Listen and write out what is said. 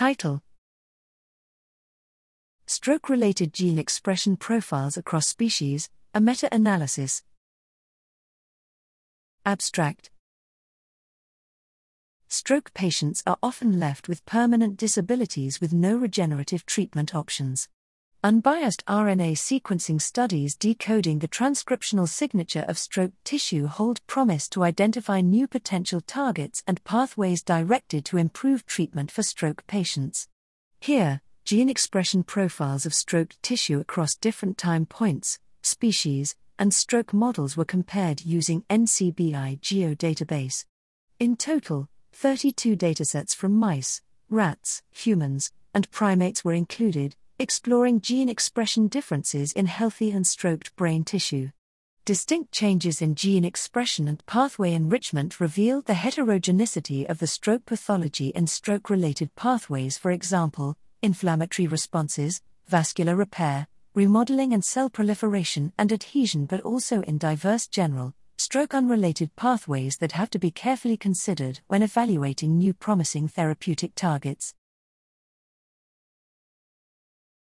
Title Stroke related gene expression profiles across species, a meta analysis. Abstract Stroke patients are often left with permanent disabilities with no regenerative treatment options. Unbiased RNA sequencing studies decoding the transcriptional signature of stroke tissue hold promise to identify new potential targets and pathways directed to improve treatment for stroke patients. Here, gene expression profiles of stroke tissue across different time points, species, and stroke models were compared using NCBI GEO database. In total, 32 datasets from mice, rats, humans, and primates were included, exploring gene expression differences in healthy and stroked brain tissue. Distinct changes in gene expression and pathway enrichment revealed the heterogeneity of the stroke pathology and stroke related pathways, for example, inflammatory responses, vascular repair, remodeling and cell proliferation and adhesion, but also in diverse general, stroke unrelated pathways that have to be carefully considered when evaluating new promising therapeutic targets.